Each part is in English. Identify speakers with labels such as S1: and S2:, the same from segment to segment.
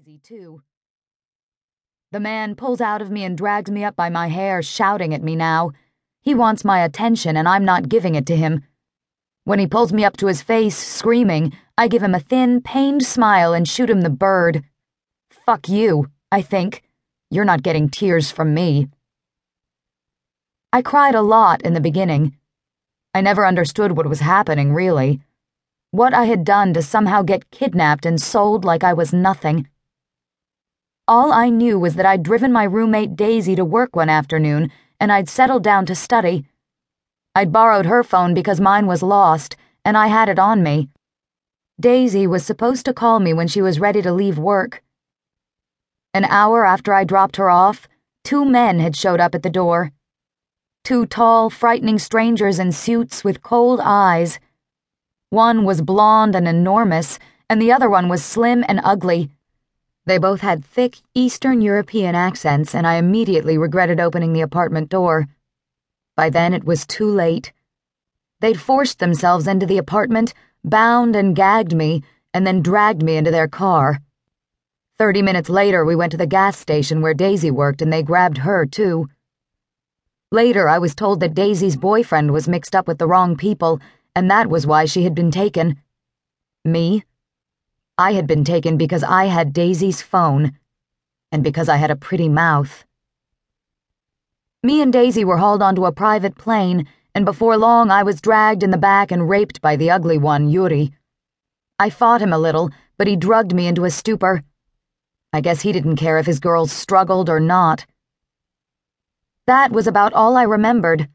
S1: Daisy, too. The man pulls out of me and drags me up by my hair, shouting at me now. He wants my attention, and I'm not giving it to him. When he pulls me up to his face, screaming, I give him a thin, pained smile and shoot him the bird. Fuck you, I think. You're not getting tears from me. I cried a lot in the beginning. I never understood what was happening, really. What I had done to somehow get kidnapped and sold like I was nothing. All I knew was that I'd driven my roommate Daisy to work one afternoon and I'd settled down to study. I'd borrowed her phone because mine was lost, and I had it on me. Daisy was supposed to call me when she was ready to leave work. An hour after I dropped her off, two men had showed up at the door. Two tall, frightening strangers in suits with cold eyes. One was blond and enormous, and the other one was slim and ugly they both had thick Eastern European accents, and I immediately regretted opening the apartment door. By then, it was too late. They'd forced themselves into the apartment, bound and gagged me, and then dragged me into their car. Thirty minutes later, we went to the gas station where Daisy worked, and they grabbed her, too. Later, I was told that Daisy's boyfriend was mixed up with the wrong people, and that was why she had been taken. Me? I had been taken because I had Daisy's phone, and because I had a pretty mouth. Me and Daisy were hauled onto a private plane, and before long I was dragged in the back and raped by the ugly one, Yuri. I fought him a little, but he drugged me into a stupor. I guess he didn't care if his girls struggled or not. That was about all I remembered.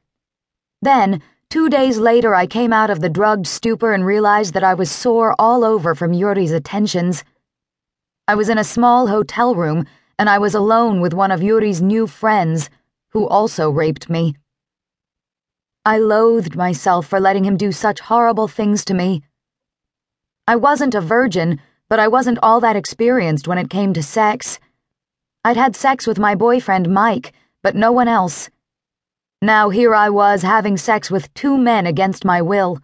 S1: Then, Two days later, I came out of the drugged stupor and realized that I was sore all over from Yuri's attentions. I was in a small hotel room, and I was alone with one of Yuri's new friends, who also raped me. I loathed myself for letting him do such horrible things to me. I wasn't a virgin, but I wasn't all that experienced when it came to sex. I'd had sex with my boyfriend, Mike, but no one else. Now here I was having sex with two men against my will.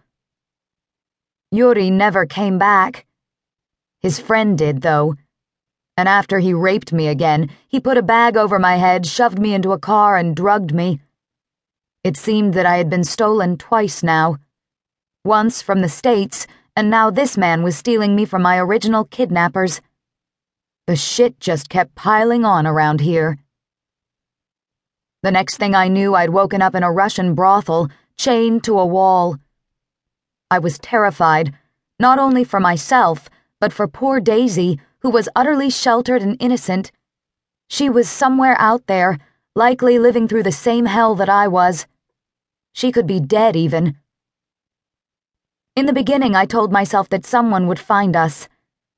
S1: Yuri never came back. His friend did, though. And after he raped me again, he put a bag over my head, shoved me into a car, and drugged me. It seemed that I had been stolen twice now. Once from the States, and now this man was stealing me from my original kidnappers. The shit just kept piling on around here. The next thing I knew, I'd woken up in a Russian brothel, chained to a wall. I was terrified, not only for myself, but for poor Daisy, who was utterly sheltered and innocent. She was somewhere out there, likely living through the same hell that I was. She could be dead, even. In the beginning, I told myself that someone would find us.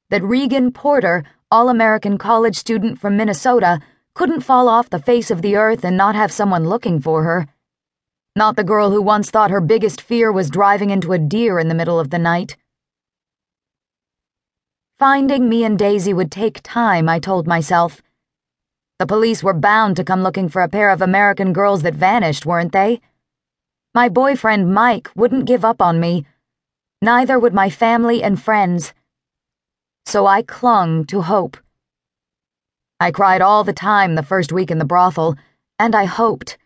S1: That Regan Porter, all American college student from Minnesota, couldn't fall off the face of the earth and not have someone looking for her. Not the girl who once thought her biggest fear was driving into a deer in the middle of the night. Finding me and Daisy would take time, I told myself. The police were bound to come looking for a pair of American girls that vanished, weren't they? My boyfriend Mike wouldn't give up on me. Neither would my family and friends. So I clung to hope. I cried all the time the first week in the brothel, and I hoped.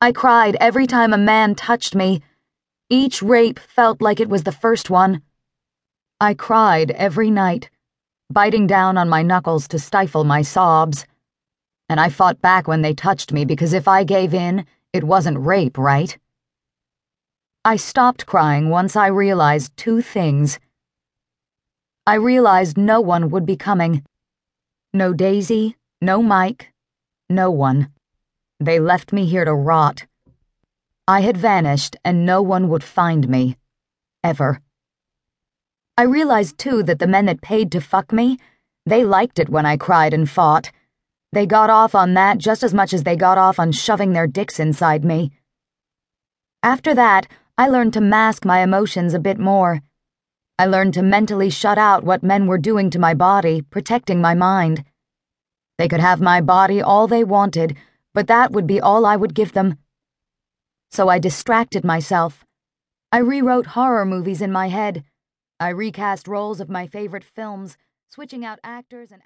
S1: I cried every time a man touched me. Each rape felt like it was the first one. I cried every night, biting down on my knuckles to stifle my sobs. And I fought back when they touched me because if I gave in, it wasn't rape, right? I stopped crying once I realized two things. I realized no one would be coming. No Daisy, no Mike, no one. They left me here to rot. I had vanished, and no one would find me. Ever. I realized, too, that the men that paid to fuck me, they liked it when I cried and fought. They got off on that just as much as they got off on shoving their dicks inside me. After that, I learned to mask my emotions a bit more. I learned to mentally shut out what men were doing to my body, protecting my mind. They could have my body all they wanted, but that would be all I would give them. So I distracted myself. I rewrote horror movies in my head. I recast roles of my favorite films, switching out actors and